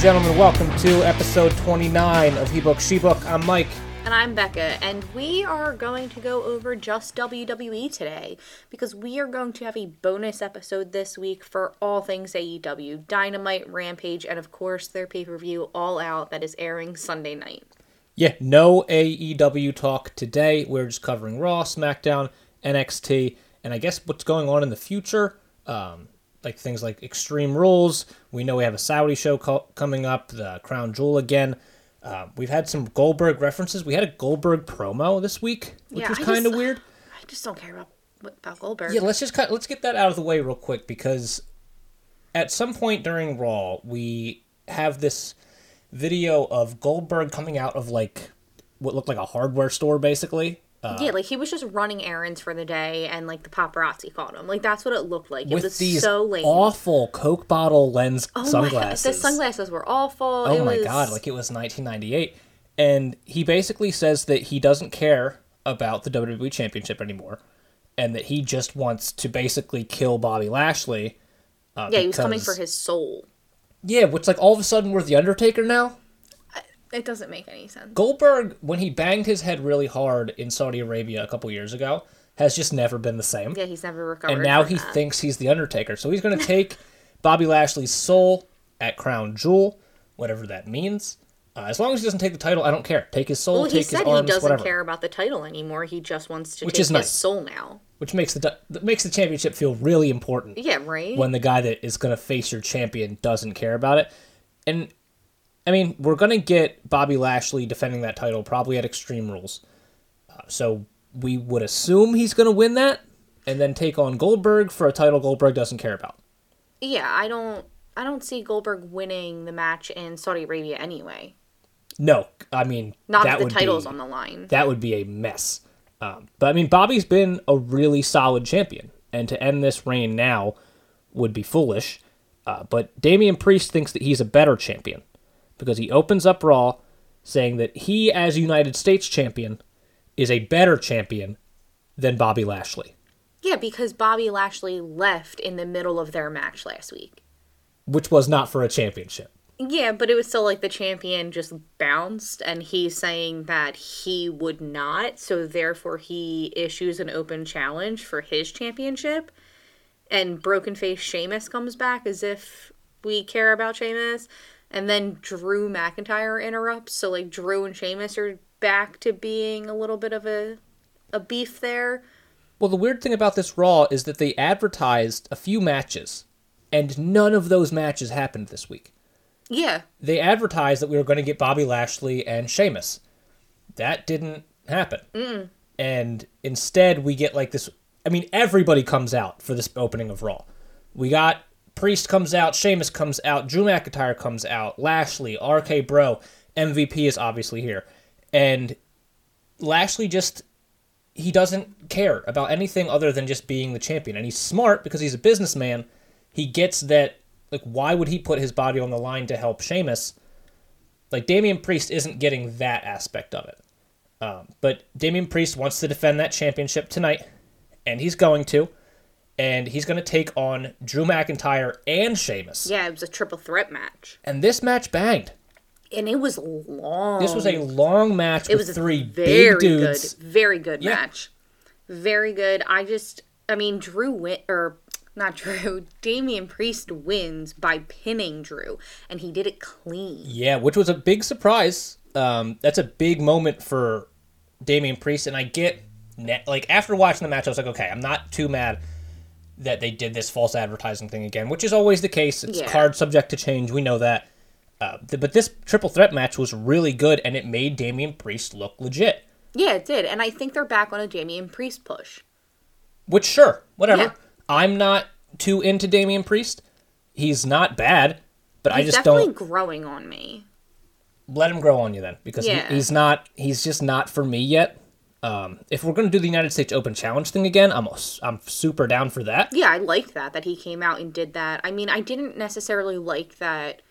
and gentlemen, welcome to episode 29 of He Book, She Book. I'm Mike. And I'm Becca, and we are going to go over just WWE today because we are going to have a bonus episode this week for all things AEW Dynamite, Rampage, and of course their pay per view All Out that is airing Sunday night. Yeah, no AEW talk today. We're just covering Raw, SmackDown, NXT, and I guess what's going on in the future. Um, like things like Extreme Rules. We know we have a Saudi show co- coming up, the Crown Jewel again. Uh, we've had some Goldberg references. We had a Goldberg promo this week, which Yeah, was kind of weird. I just don't care about about Goldberg. Yeah, let's just cut, let's get that out of the way real quick because at some point during Raw, we have this video of Goldberg coming out of like what looked like a hardware store, basically. Uh, yeah, like he was just running errands for the day, and like the paparazzi caught him. Like that's what it looked like. It was these so lame. awful Coke bottle lens Oh my sunglasses. The sunglasses were awful. Oh it my was... god, like it was 1998. And he basically says that he doesn't care about the WWE Championship anymore and that he just wants to basically kill Bobby Lashley. Uh, yeah, he was coming for his soul. Yeah, which like all of a sudden we're the Undertaker now? It doesn't make any sense. Goldberg, when he banged his head really hard in Saudi Arabia a couple years ago, has just never been the same. Yeah, he's never recovered. and now from he that. thinks he's the Undertaker. So he's going to take Bobby Lashley's soul at Crown Jewel, whatever that means. Uh, as long as he doesn't take the title, I don't care. Take his soul, Well, he take said his he arms, doesn't whatever. care about the title anymore. He just wants to Which take is his nice. soul now. Which makes the makes the championship feel really important Yeah, right. when the guy that is going to face your champion doesn't care about it. And I mean, we're going to get Bobby Lashley defending that title probably at Extreme Rules. Uh, so we would assume he's going to win that and then take on Goldberg for a title Goldberg doesn't care about. yeah, I don't. I don't see Goldberg winning the match in Saudi Arabia anyway. No, I mean Not that if the title's be, on the line. That would be a mess. Um, but I mean, Bobby's been a really solid champion, and to end this reign now would be foolish. Uh, but Damian Priest thinks that he's a better champion because he opens up Raw saying that he, as United States champion, is a better champion than Bobby Lashley, Yeah, because Bobby Lashley left in the middle of their match last week. which was not for a championship. Yeah, but it was still like the champion just bounced, and he's saying that he would not, so therefore he issues an open challenge for his championship. And Broken Face Sheamus comes back as if we care about Sheamus. And then Drew McIntyre interrupts, so like Drew and Sheamus are back to being a little bit of a a beef there. Well, the weird thing about this Raw is that they advertised a few matches, and none of those matches happened this week. Yeah, they advertised that we were going to get Bobby Lashley and Sheamus. That didn't happen. And instead, we get like this. I mean, everybody comes out for this opening of Raw. We got Priest comes out, Sheamus comes out, Drew McIntyre comes out, Lashley, RK Bro, MVP is obviously here. And Lashley just. He doesn't care about anything other than just being the champion. And he's smart because he's a businessman. He gets that like why would he put his body on the line to help Sheamus? Like Damian Priest isn't getting that aspect of it. Um, but Damian Priest wants to defend that championship tonight, and he's going to. And he's going to take on Drew McIntyre and Sheamus. yeah, it was a triple threat match, And this match banged. and it was long. This was a long match It with was three very big dudes. good, very good Yeah. match. Very good. I just, I mean, Drew win or not Drew. Damian Priest wins by pinning Drew, and he did it clean. Yeah, which was a big surprise. Um, that's a big moment for Damian Priest, and I get like after watching the match, I was like, okay, I'm not too mad that they did this false advertising thing again, which is always the case. It's Yeah. card subject to change. We know that. Uh, th- but this triple threat match was really good, and it made Damian Priest look legit. Yeah, it did, and I think they're back on a Damian Priest push. Which, sure, whatever. Yeah. I'm not too into Damian Priest. He's not bad, but I just don't Definitely growing on me. let him grow on you then because he- he's not he's just not for me yet. Um, if we're gonna do the United States Open Challenge thing again, I'm I'm super down for that. Yeah, I like that that he came out and did that. I mean, I didn't necessarily like that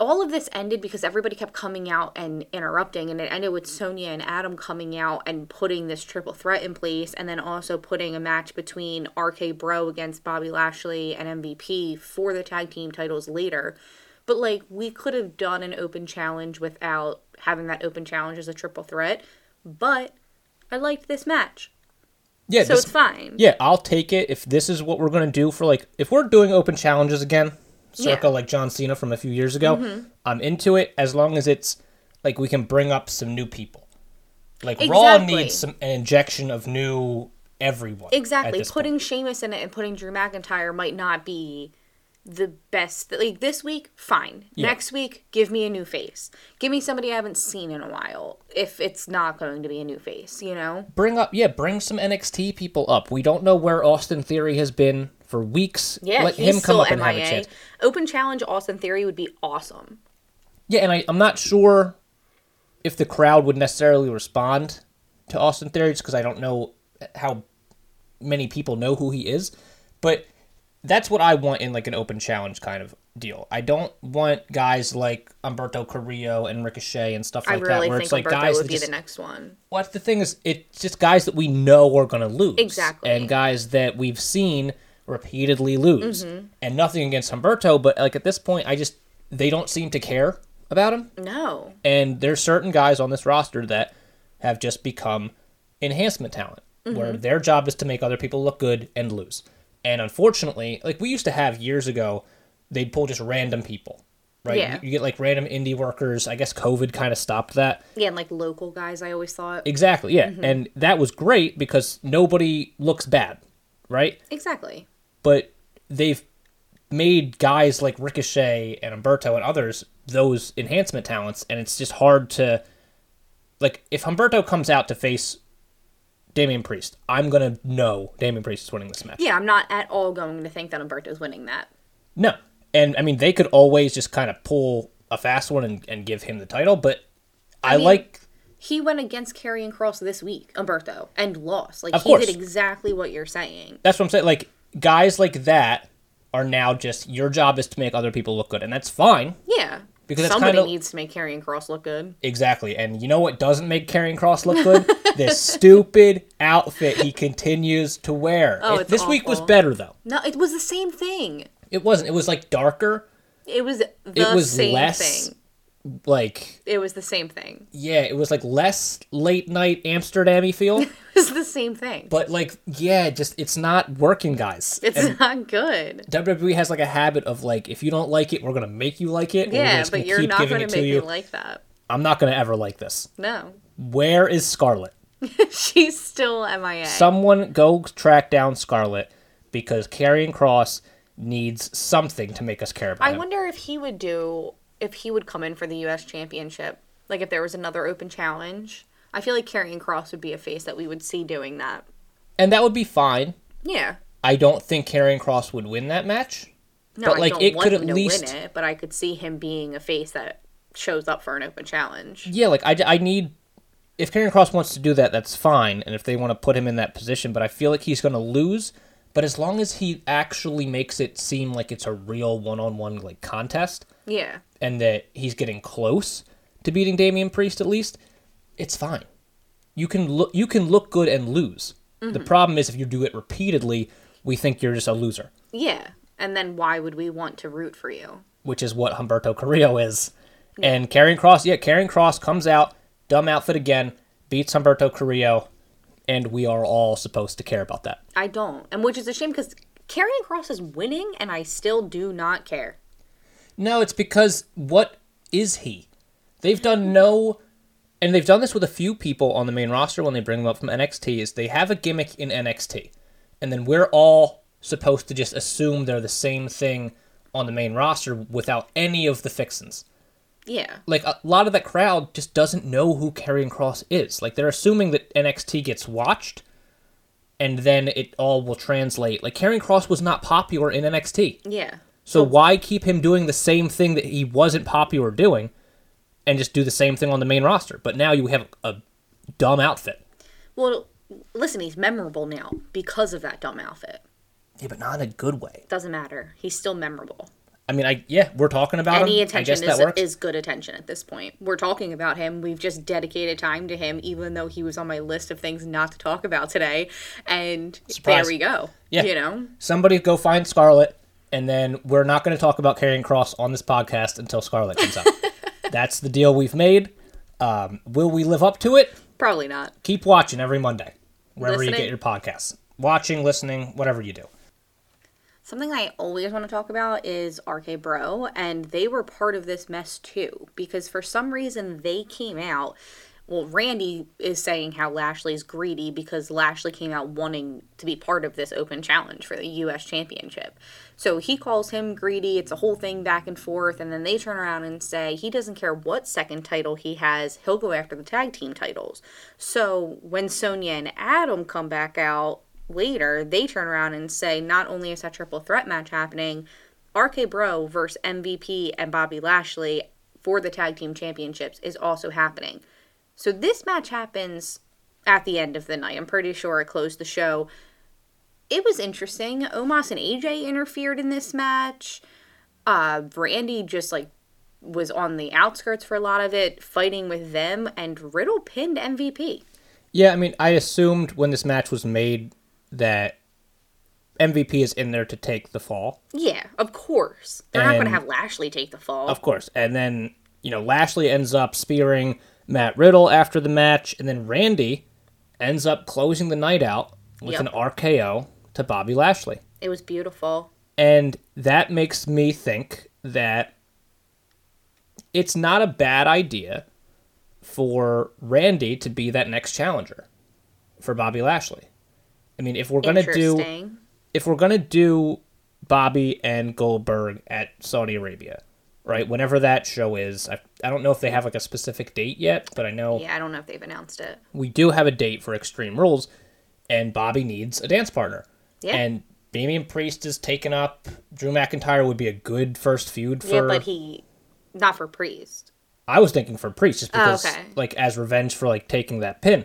all of this ended because everybody kept coming out and interrupting and it ended with Sonya and Adam coming out and putting this triple threat in place and then also putting a match between RK Bro against Bobby Lashley and MVP for the tag team titles later. But like we could have done an open challenge without having that open challenge as a triple threat. But I liked this match. Yeah, So this- it's fine. Yeah, I'll take it if this is what we're gonna do for like if we're doing open challenges again, circa Yeah. Mm-hmm. like John Cena from a few years ago. I'm into it as long as it's like we can bring up some new people. Like Raw needs some an injection of new everyone. Exactly. Putting point. Sheamus in it and putting Drew McIntyre might not be the best. Like this week, fine. Yeah. Next week, give me a new face. Give me somebody I haven't seen in a while. If it's not going to be a new face, you know. bring up yeah, bring some NXT people up. We don't know where Austin Theory has been for weeks. Yeah, Let him come up and have a chance. Open challenge Austin Theory would be awesome. Yeah, and I, I'm not sure if the crowd would necessarily respond to Austin Theory just because I don't know how many people know who he is. But that's what I want in like an open challenge kind of deal. I don't want guys like Humberto Carrillo and Ricochet and stuff like really that where it's like Umberto guys would be just the next one. what the thing is it's just guys that we know are going to lose Exactly. and guys that we've seen repeatedly lose Mm-hmm. and nothing against humberto but like at this point i just they don't seem to care about him No. and there's certain guys on this roster that have just become enhancement talent where Mm-hmm. their job is to make other people look good and lose and unfortunately like we used to have years ago they'd pull just random people right Yeah. you, you get like random indie workers i guess covid kind of stopped that Yeah, and like local guys, I always thought. Exactly, yeah. Mm-hmm. And that was great because nobody looks bad, right? Exactly. But they've made guys like Ricochet and Humberto and others those enhancement talents, and it's just hard to. Like, if Humberto comes out to face Damian Priest, I'm going to know Damian Priest is winning this match. Yeah, I'm not at all going to think that Humberto's winning that. No. And, I mean, they could always just kind of pull a fast one and, and give him the title, but I, mean- like. He went against Karrion Kross this week, Humberto, and lost. Like he course. did exactly what you're saying. That's what I'm saying. Like guys like that are now just your job is to make other people look good, and that's fine. Yeah. Because somebody kinda- needs to make Karrion Kross look good. Exactly. And you know what doesn't make Karrion Kross look good? this stupid outfit he continues to wear. Oh, It- this week was better though. No, it was the same thing. It wasn't. It was like darker. It was the It was same less- thing. Like It was the same thing. yeah, it was like less late night Amsterdam-y feel. It was the same thing. but like yeah, just it's not working, guys. it's And not good. WWE has like a habit of like if you don't like it, we're gonna make you like it. Yeah, but gonna you're not going it to make you. me like that. I'm not gonna ever like this. No. Where is Scarlet? She's still MIA. Someone go track down Scarlet because Karrion Kross needs something to make us care about I him. wonder if he would do if he would come in for the US championship. Like if there was another open challenge. I feel like Karrion Kross would be a face that we would see doing that. and that would be fine. Yeah. I don't think Karrion Kross would win that match. No, But, I like, don't it want could him at to least- win it, but I could see him being a face that shows up for an open challenge. Yeah, like I, I need if Karrion Kross wants to do that, that's fine, and if they want to put him in that position, but I feel like he's going to lose. But as long as he actually makes it seem like it's a real one-on-one like contest, Yeah. and that he's getting close to beating Damian Priest at least, it's fine. You can look you can look good and lose. The mm-hmm. problem is if you do it repeatedly, we think you're just a loser, Yeah. And then why would we want to root for you? which is what Humberto Carrillo is. And Karrion Kross, yeah, Karrion Kross comes out, dumb outfit again, beats Humberto Carrillo, and we are all supposed to care about that. I don't. And which is a shame because Karrion Kross is winning and I still do not care. No, it's because what is he? They've done no, and they've done this with a few people on the main roster when they bring them up from NXT. Is they have a gimmick in NXT, and then we're all supposed to just assume they're the same thing on the main roster without any of the fixins. Yeah. Like a lot of that crowd just doesn't know who Karrion Kross is. Like they're assuming that NXT gets watched, and then it all will translate. Like Karrion Kross was not popular in NXT. Yeah. So why keep him doing the same thing that he wasn't popular doing and just do the same thing on the main roster? But now you have a dumb outfit. Well, listen, he's memorable now because of that dumb outfit. Yeah, but not in a good way. Doesn't matter. He's still memorable. I mean, I yeah, we're talking about Any him. I guess attention is, is good attention at this point. We're talking about him. We've just dedicated time to him, even though he was on my list of things not to talk about today. And Surprise. there we go. Yeah. You know? Somebody go find Scarlet and then we're not going to talk about Karrion Kross on this podcast until Scarlet comes out. That's the deal we've made. Um, will we live up to it? Probably not. Keep watching every Monday, wherever you get your podcasts. Watching, listening, whatever you do. Something I always want to talk about is RK Bro, and they were part of this mess too, because for some reason they came out. Well, Randy is saying how Lashley's greedy because Lashley came out wanting to be part of this open challenge for the U.S. Championship. So he calls him greedy. It's a whole thing back and forth, and then they turn around and say he doesn't care what second title he has, he'll go after the tag team titles. So when Sonya and Adam come back out later, they turn around and say not only is that triple threat match happening, RK Bro versus MVP and Bobby Lashley for the tag team championships is also happening. So this match happens at the end of the night. I'm pretty sure it closed the show. It was interesting. Omos and AJ interfered in this match. Uh, Randy just like was on the outskirts for a lot of it, fighting with them, and Riddle pinned MVP. Yeah, I mean, I assumed when this match was made that MVP is in there to take the fall. Yeah, of course. They're not going to have Lashley take the fall. Of course. And then, you know, Lashley ends up spearing Matt Riddle after the match, and then Randy ends up closing the night out with Yep. an RKO to Bobby Lashley. It was beautiful. And that makes me think that it's not a bad idea for Randy to be that next challenger for Bobby Lashley. I mean, if we're going to do if we're gonna do Bobby and Goldberg at Saudi Arabia, right? Whenever that show is, I, I don't know if they have like a specific date yet, but I know Yeah, I don't know if they've announced it. we do have a date for Extreme Rules, and Bobby needs a dance partner. Yeah. And Damian Priest is taken up. Drew McIntyre would be a good first feud for. yeah, but he not for Priest. I was thinking for Priest just Oh, because, okay. like, as revenge for like taking that pin,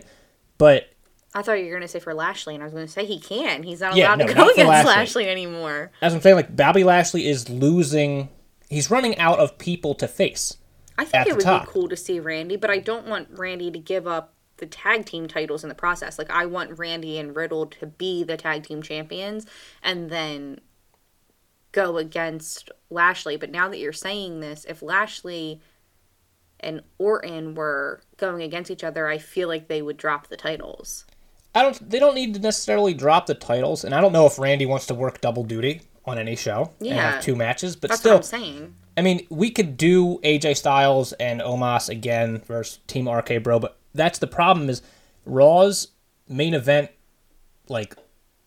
but I thought you were gonna say for Lashley, and I was gonna say he can. He's not Yeah, allowed no, to go against Lashley. Lashley. anymore. as I'm saying, like Bobby Lashley is losing. He's running out of people to face. I think it would top. be cool to see Randy, but I don't want Randy to give up the tag team titles in the process. Like I want Randy and Riddle to be the tag team champions and then go against Lashley. But now that you're saying this, if Lashley and Orton were going against each other, I feel like they would drop the titles. I don't. They don't need to necessarily drop the titles, and I don't know if Randy wants to work double duty on any show and Yeah. have two matches. But That's still, what I'm saying. I mean, we could do AJ Styles and Omos again versus Team RK Bro, but that's the problem is Raw's main event like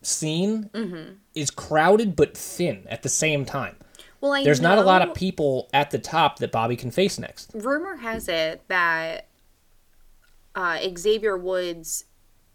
scene Mm-hmm. is crowded but thin at the same time. Well, I There's not a lot of people at the top that Bobby can face next. rumor has it that uh, Xavier Woods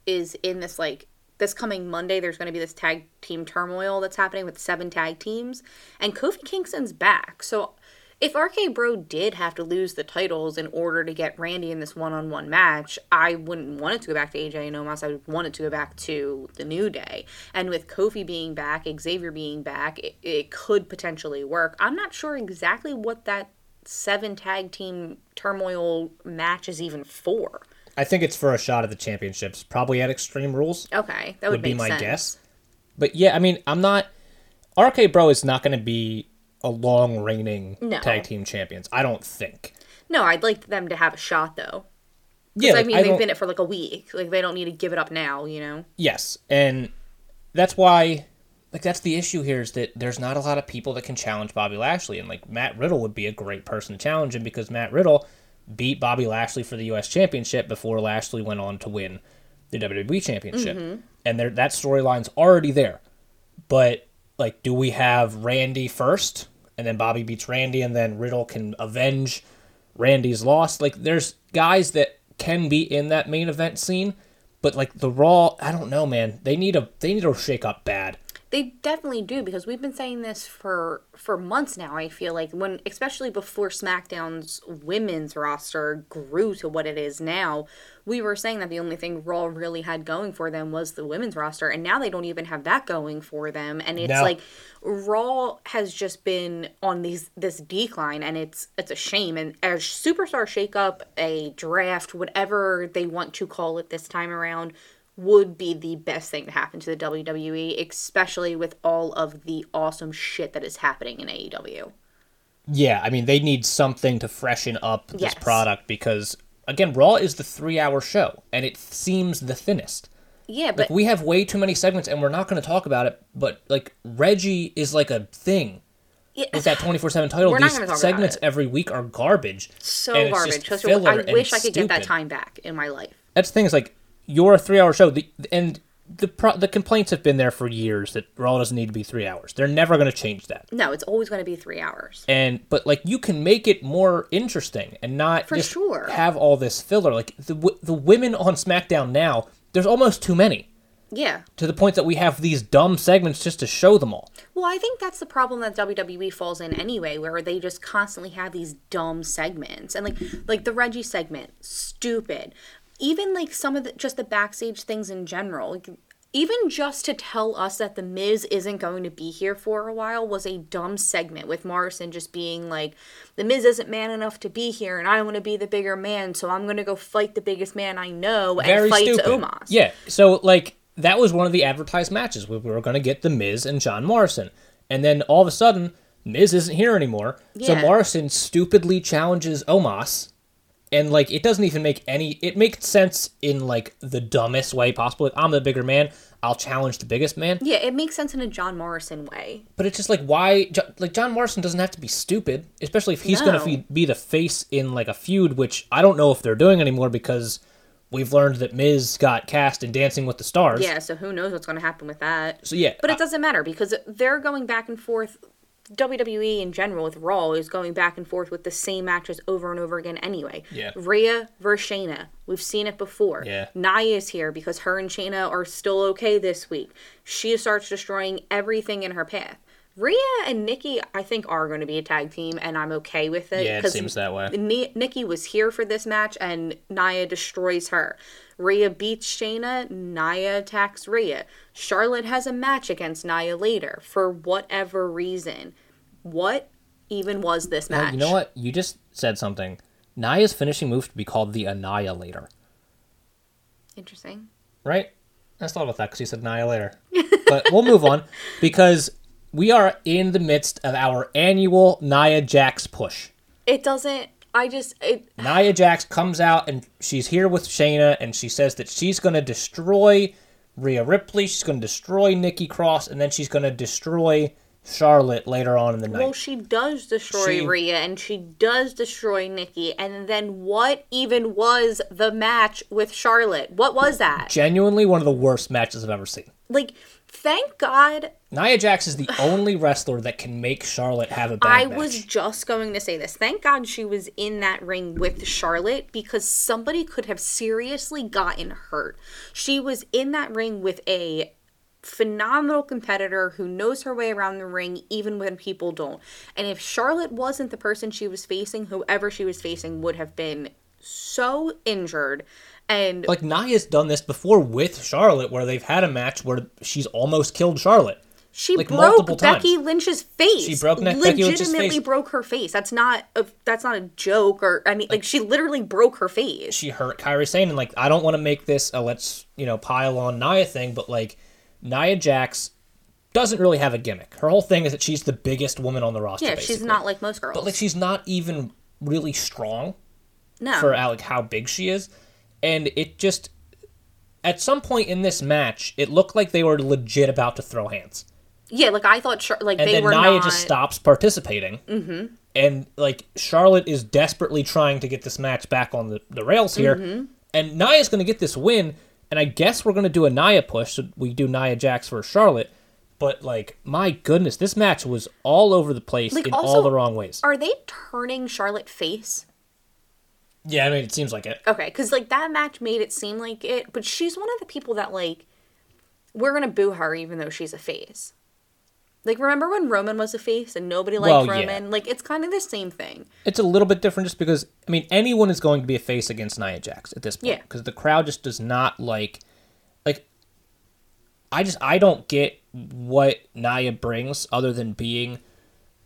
is in this like this coming Monday. There's going to be this tag team turmoil that's happening with seven tag teams, and Kofi Kingston's back. So if RK Bro did have to lose the titles in order to get Randy in this one-on-one match, I wouldn't want it to go back to AJ and Omos. I would want it to go back to the New Day. And with Kofi being back, Xavier being back, it, it could potentially work. I'm not sure exactly what that seven tag team turmoil match is even for. I think it's for a shot at the championships, probably at Extreme Rules. Okay, that would, would be my sense. guess. But yeah, I mean, I'm not. RK Bro is not going to be a long reigning No. tag team champions. I don't think. No, I'd like them to have a shot though. Yeah, I mean, I they've been it for like a week. Like they don't need to give it up now, you know. Yes, and that's why, like, that's the issue here is that there's not a lot of people that can challenge Bobby Lashley, and like Matt Riddle would be a great person to challenge him because Matt Riddle beat Bobby Lashley for the U.S. Championship before Lashley went on to win the WWE Championship, mm-hmm. and there that storyline's already there. But like, do we have Randy first, and then Bobby beats Randy, and then Riddle can avenge Randy's loss? Like, there's guys that can be in that main event scene, but like the Raw, I don't know, man. They need a they need a shake up bad. They definitely do because we've been saying this for for months now. I feel like when especially before SmackDown's women's roster grew to what it is now, we were saying that the only thing Raw really had going for them was the women's roster and now they don't even have that going for them and it's No. like Raw has just been on these this decline and it's it's a shame and a superstar shakeup, a draft, whatever they want to call it this time around would be the best thing to happen to the WWE, especially with all of the awesome shit that is happening in AEW. Yeah, I mean they need something to freshen up this Yes. product because again, Raw is the three-hour show and it seems the thinnest. Yeah, Like but we have way too many segments and we're not going to talk about it, but like Reggie is like a thing yeah, with that 24/7 title. We're These gonna talk about segments every week are garbage. so garbage. just Just- filler I wish I could get that time back in my life. That's the thing is like you're a three-hour show the, and the pro- the complaints have been there for years that Raw doesn't need to be 3 hours. They're never going to change that. No, it's always going to be three hours. and but like you can make it more interesting and not For just sure. have all this filler like the w- the women on SmackDown now there's almost too many Yeah. to the point that we have these dumb segments just to show them all Well, I think that's the problem that WWE falls in anyway, where they just constantly have these dumb segments and like like the Reggie segment, stupid. Even like some of the just the backstage things in general, like even just to tell us that the Miz isn't going to be here for a while was a dumb segment with Morrison just being like, the Miz isn't man enough to be here, and I want to be the bigger man, so I'm going to go fight the biggest man I know and very fight stupid Omos. yeah so like that was one of the advertised matches where we were going to get the Miz and John Morrison and then all of a sudden Miz isn't here anymore so Morrison stupidly challenges Omos and like it doesn't even make any it makes sense in like the dumbest way possible like, i'm the bigger man i'll challenge the biggest man Yeah, it makes sense in a John Morrison way. but it's just like why like john morrison doesn't have to be stupid especially if he's No. gonna be, be the face in like a feud which i don't know if they're doing anymore because we've learned that miz got cast in dancing with the stars Yeah, so who knows what's going to happen with that. so yeah But it doesn't matter because they're going back and forth. WWE in general with Raw is going back and forth with the same matches over and over again anyway. Yeah. Rhea versus Shayna. We've seen it before. Yeah. Nia is here because her and Shayna are still okay this week. She starts destroying everything in her path. Rhea and Nikki, I think, are going to be a tag team, and I'm okay with it. Yeah, it seems that way. Ni- Nikki was here for this match, and Nia destroys her. Rhea beats Shayna, Nia attacks Rhea. Charlotte has a match against Nia later for whatever reason. What even was this Well, match? you know what you just said something Nia's finishing move to be called the Annihilator, Interesting. right? I just thought about that because you said Annihilator. but we'll move on because we are in the midst of our annual Nia Jax push. It doesn't. I just. It, Nia Jax comes out and she's here with Shayna and she says that she's going to destroy Rhea Ripley, she's going to destroy Nikki Cross, and then she's going to destroy Charlotte later on in the night. well, she does destroy She- Rhea and she does destroy Nikki. And then what even was the match with Charlotte? What was that? Genuinely one of the worst matches I've ever seen. Like, thank God Nia Jax is the only wrestler that can make Charlotte have a bad I match. was just going to say this. Thank God she was in that ring with Charlotte because somebody could have seriously gotten hurt. She was in that ring with a phenomenal competitor who knows her way around the ring even when people don't. And if Charlotte wasn't the person she was facing, whoever she was facing would have been so injured and like Nia's done this before with Charlotte, where they've had a match where she's almost killed Charlotte. She Like, broke multiple Becky times. Lynch's face. She broke Ne- Legitimately broke her face. That's not a that's not a joke or I mean like she literally broke her face. She hurt Kairi Sane, and like I don't want to make this a let's you know pile on Nia thing, but like Nia Jax doesn't really have a gimmick. Her whole thing is that she's the biggest woman on the roster. yeah, she's not like most girls. But like she's not even really strong no. for uh, like how big she is, and it just at some point in this match, it looked like they were legit about to throw hands. yeah, like I thought Char- like and they then were Nia not just stops participating. Mm-hmm. And like Charlotte is desperately trying to get this match back on the, the rails here, Mm-hmm. and Nia's going to get this win. And I guess we're going to do a Nia push. So we do Nia Jax for Charlotte. But like, my goodness, this match was all over the place Like, in all the wrong ways. Are they turning Charlotte face? Yeah, I mean, it seems like it. Okay, cuz like that match made it seem like it, but she's one of the people that like we're going to boo her even though she's a face. Like remember when Roman was a face and nobody liked Well, yeah. Roman? Like it's kind of the same thing. It's a little bit different just because I mean anyone is going to be a face against Nia Jax at this point Yeah. because the crowd just does not like like I just I don't get what Nia brings other than being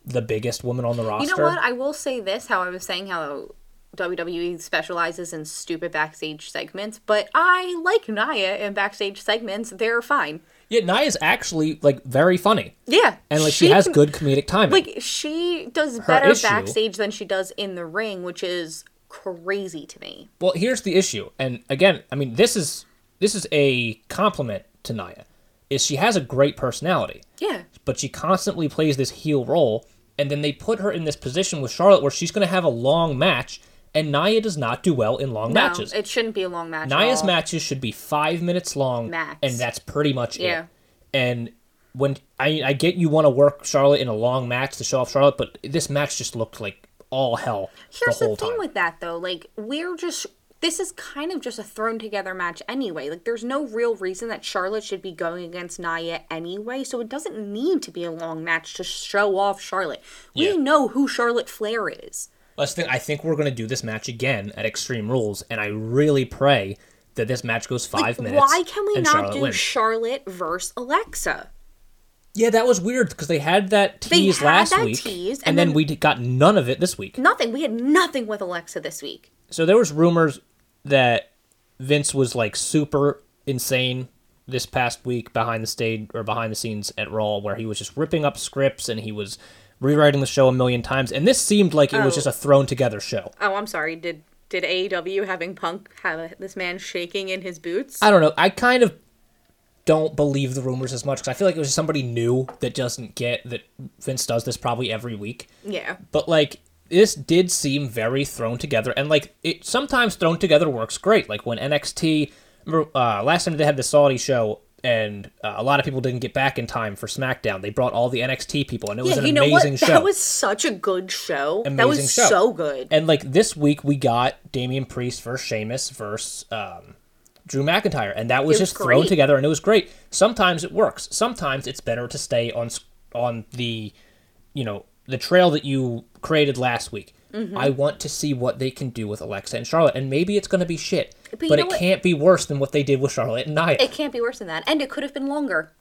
the biggest woman on the roster. You know what? I will say this: how I was saying how WWE specializes in stupid backstage segments, but I like Nia in backstage segments. They're fine. Yeah, Nia's actually like very funny, Yeah. and like she, has good comedic timing. Like she does better issue- backstage than she does in the ring, which is crazy to me. Well, here's the issue, and again, I mean, this is this is a compliment to Nia, is she has a great personality, Yeah. but she constantly plays this heel role, and then they put her in this position with Charlotte where she's going to have a long match, and Nia does not do well in long No, matches. it shouldn't be a long match. all. matches should be five minutes long, Max. and that's pretty much Yeah. it. And when I I get you want to work Charlotte in a long match to show off Charlotte, but this match just looked like all hell Here's the the, thing time. with that though, like we're just this is kind of just a thrown together match anyway. Like there's no real reason that Charlotte should be going against Nia anyway, so it doesn't need to be a long match to show off Charlotte. We Yeah. know who Charlotte Flair is. Let's think. I think we're going to do this match again at Extreme Rules, and I really pray that this match goes five minutes. Why can we not Charlotte do wins. Charlotte versus Alexa? Yeah, that was weird because they had that They tease had last that week, tease, and, and then, then- we got none of it this week. Nothing. We had nothing with Alexa this week. So there was rumors that Vince was like super insane this past week behind the stage or behind the scenes at Raw, where he was just ripping up scripts and he was rewriting the show a million times. And this seemed like it was Oh. just a thrown together show. Oh, I'm sorry. Did did AEW having Punk have this man shaking in his boots? I don't know. I kind of don't believe the rumors as much because I feel like it was just somebody new that doesn't get that Vince does this probably every week. yeah. But like this did seem very thrown together, and like it sometimes thrown together works great. Like when NXT, remember uh, last time they had the Saudi show. And uh, a lot of people didn't get back in time for SmackDown. They brought all the NXT people, and it was Yeah, an you know amazing what? show. That was such a good show. that Amazing was show. so good. And like this week, we got Damian Priest versus Sheamus versus um, Drew McIntyre, and that was was just thrown together, and it was great. Sometimes it works. Sometimes it's better to stay on on the, you know, the trail that you created last week. Mm-hmm. I want to see what they can do with Alexa and Charlotte, and maybe it's going to be shit, but, know it what? can't be worse than what they did with Charlotte and Nia. It can't be worse than that. And it could have been longer.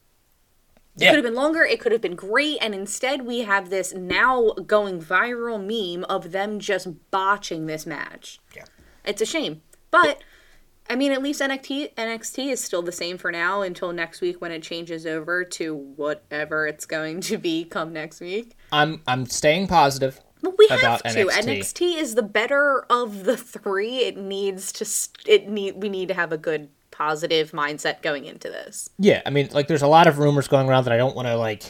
It Yeah. could have been longer. It could have been great. And instead, we have this now going viral meme of them just botching this match. Yeah. It's a shame. But, I mean, at least NXT, NXT is still the same for now until next week when it changes over to whatever it's going to be come next week. I'm I'm staying positive. But we have to. NXT. NXT. is the better of the three. It needs to. It need. We need to have a good positive mindset going into this. Yeah, I mean, like, there's a lot of rumors going around that I don't want to like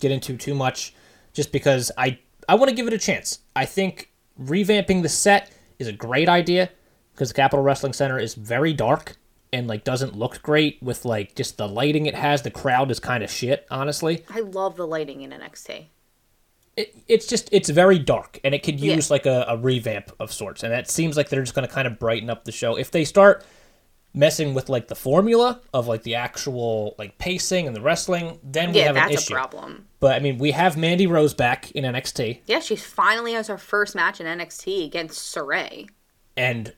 get into too much, just because I I want to give it a chance. I think revamping the set is a great idea because the Capitol Wrestling Center is very dark and like doesn't look great with like just the lighting it has. The crowd is kind of shit, honestly. I love the lighting in NXT. It, it's just it's very dark and it could Yeah. use like a, a revamp of sorts. And that seems like they're just going to kind of brighten up the show if they start messing with like the formula of like the actual like pacing and the wrestling. Then we Yeah, have an that's issue. a problem. But I mean, we have Mandy Rose back in NXT, Yeah, she finally has her first match in NXT against Sarray. and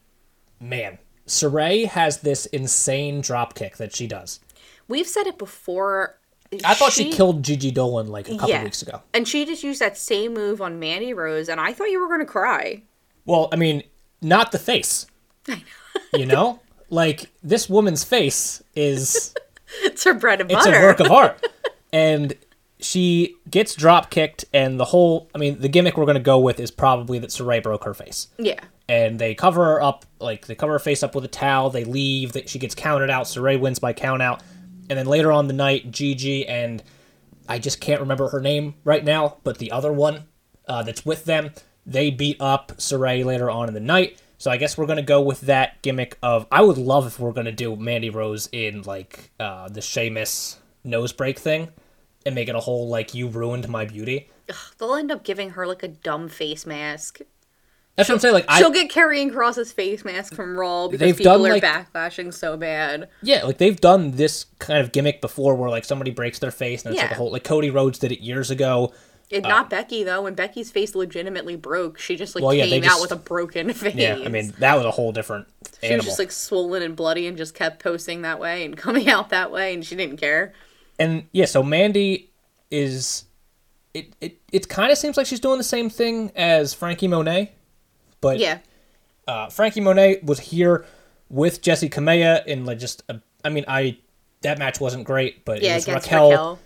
man, Sarray has this insane drop kick that she does. We've said it before. I thought she, killed Gigi Dolin like a couple Yeah. weeks ago. and she just used that same move on Mandy Rose, and I thought you were going to cry. Well, I mean, not the face. I know. you know, like this woman's face is It's her bread and butter. it's a work of art, and she gets drop kicked, and the whole I mean, the gimmick we're gonna go with is probably that Sarray broke her face. yeah. and they cover her up like they cover her face up with a towel they leave that she gets counted out Sarray wins by count out and then later on the night Gigi and I just can't remember her name right now but the other one uh, that's with them they beat up Sarray later on in the night so I guess we're gonna go with that gimmick of I would love if we're gonna do Mandy Rose in like uh, the Sheamus nose break thing and make it a whole like you ruined my beauty They'll end up giving her like a dumb face mask. That's what I'm saying like She'll get Karrion Kross's face mask from Raw because They've people done, are like- backlashing so bad. Yeah, like they've done this kind of gimmick before where like somebody breaks their face and it's like a whole like Cody Rhodes did it years ago. It, not Becky though. When Becky's face legitimately broke, she just like Uh, Well, yeah, came out just- with a broken face. Yeah, I mean that was a whole different she animal. was just like swollen and bloody and just kept posting that way and coming out that way, and she didn't care. and yeah, so Mandy is it it, it kind of seems like she's doing the same thing as Franky Monet, but Yeah, Uh, Franky Monet was here with Jessi Kamea in like just a, I mean I that match wasn't great, but Yeah, it was Raquel, Raquel.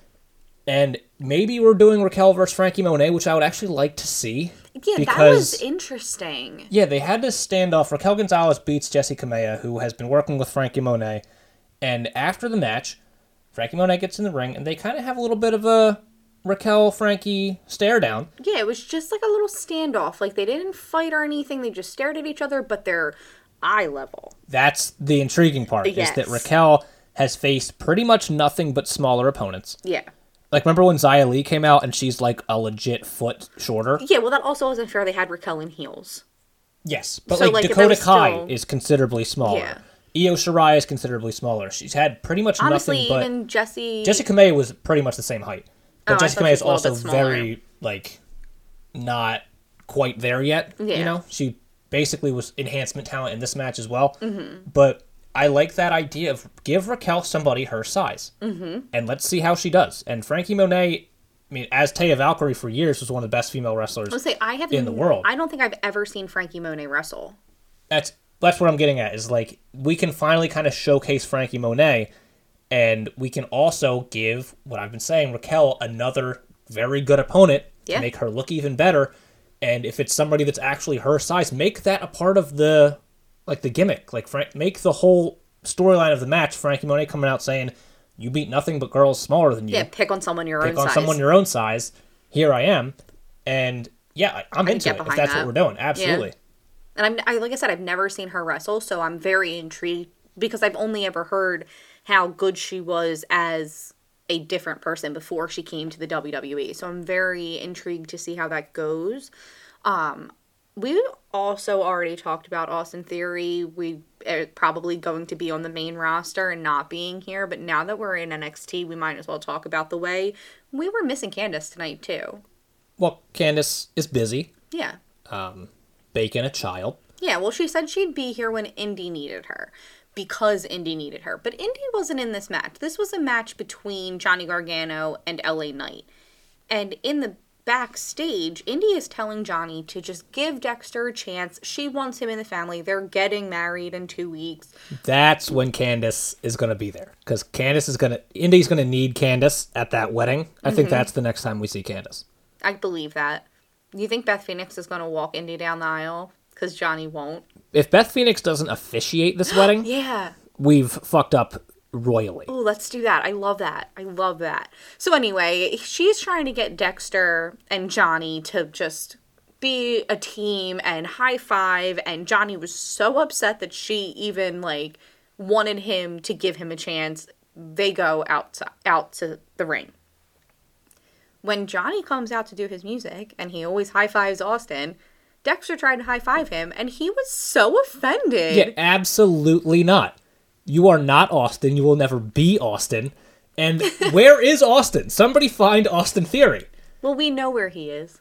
and maybe we're doing Raquel versus Franky Monet, which I would actually like to see. Yeah, that was interesting. yeah, they had this standoff. Raquel Gonzalez beats Jessi Kamea, who has been working with Franky Monet, and after the match, Franky Monet gets in the ring, and they kind of have a little bit of a Raquel Franky stare down. Yeah, it was just like a little standoff. Like they didn't fight or anything. They just stared at each other, but they're eye level. That's the intriguing part is that Raquel has faced pretty much nothing but smaller opponents. Yeah. Like remember when Xia Li came out and she's like a legit foot shorter? Yeah, well, that also wasn't fair. They had Raquel in heels. Yes, but So, like, like, Dakota Kai still- is considerably smaller. Yeah. Io Shirai is considerably smaller. She's had pretty much Honestly, nothing but even Jesse. Jessi Kamea was pretty much the same height, but Oh, Jessi Kamea is was a little also very like not quite there yet. You know, she basically was enhancement talent in this match as well. Mm-hmm. But I like that idea of give Raquel somebody her size, mm-hmm. and let's see how she does. And Franky Monet, I mean, as Taya Valkyrie for years was one of the best female wrestlers. Let's say I have in the world. I don't think I've ever seen Franky Monet wrestle. that's that's what I'm getting at is like we can finally kind of showcase Franky Monet and we can also give what I've been saying Raquel another very good opponent Yeah. to make her look even better. And if it's somebody that's actually her size make that a part of the like the gimmick. Like Frank make the whole storyline of the match Franky Monet coming out saying you beat nothing but girls smaller than you. Yeah, pick on someone your pick own on size. someone your own size. Here I am. And yeah I- I'm can into it if that's that. what we're doing. Absolutely. And I'm I, like I said, I've never seen her wrestle, so I'm very intrigued because I've only ever heard how good she was as a different person before she came to the WWE. So I'm very intrigued to see how that goes. Um, we also already talked about Austin Theory. We are probably going to be on the main roster and not being here, but now that we're in NXT, we might as well talk about the way we were missing Candace tonight too. well Candace is busy Yeah. bacon a child. Yeah, well, she said she'd be here when Indy needed her because Indy needed her. But Indy wasn't in this match. This was a match between Johnny Gargano and LA Knight. And in the backstage, Indy is telling Johnny to just give Dexter a chance. She wants him in the family. They're getting married in two weeks. That's when Candace is going to be there because Candace is going to Indy's going to need Candace at that wedding. I Mm-hmm. think that's the next time we see Candace. I believe that. You think Beth Phoenix is going to walk Indy down the aisle? Because Johnny won't. If Beth Phoenix doesn't officiate this wedding, Yeah. we've fucked up royally. Oh, let's do that. I love that. I love that. So anyway, she's trying to get Dexter and Johnny to just be a team and high five and Johnny was so upset that she even like wanted him to give him a chance. They go out to, out to the ring. When Johnny comes out to do his music and he always high fives Austin, Dexter tried to high five him and he was so offended. Yeah, absolutely not. You are not Austin. You will never be Austin. And where is Austin? Somebody find Austin Theory. Well, we know where he is.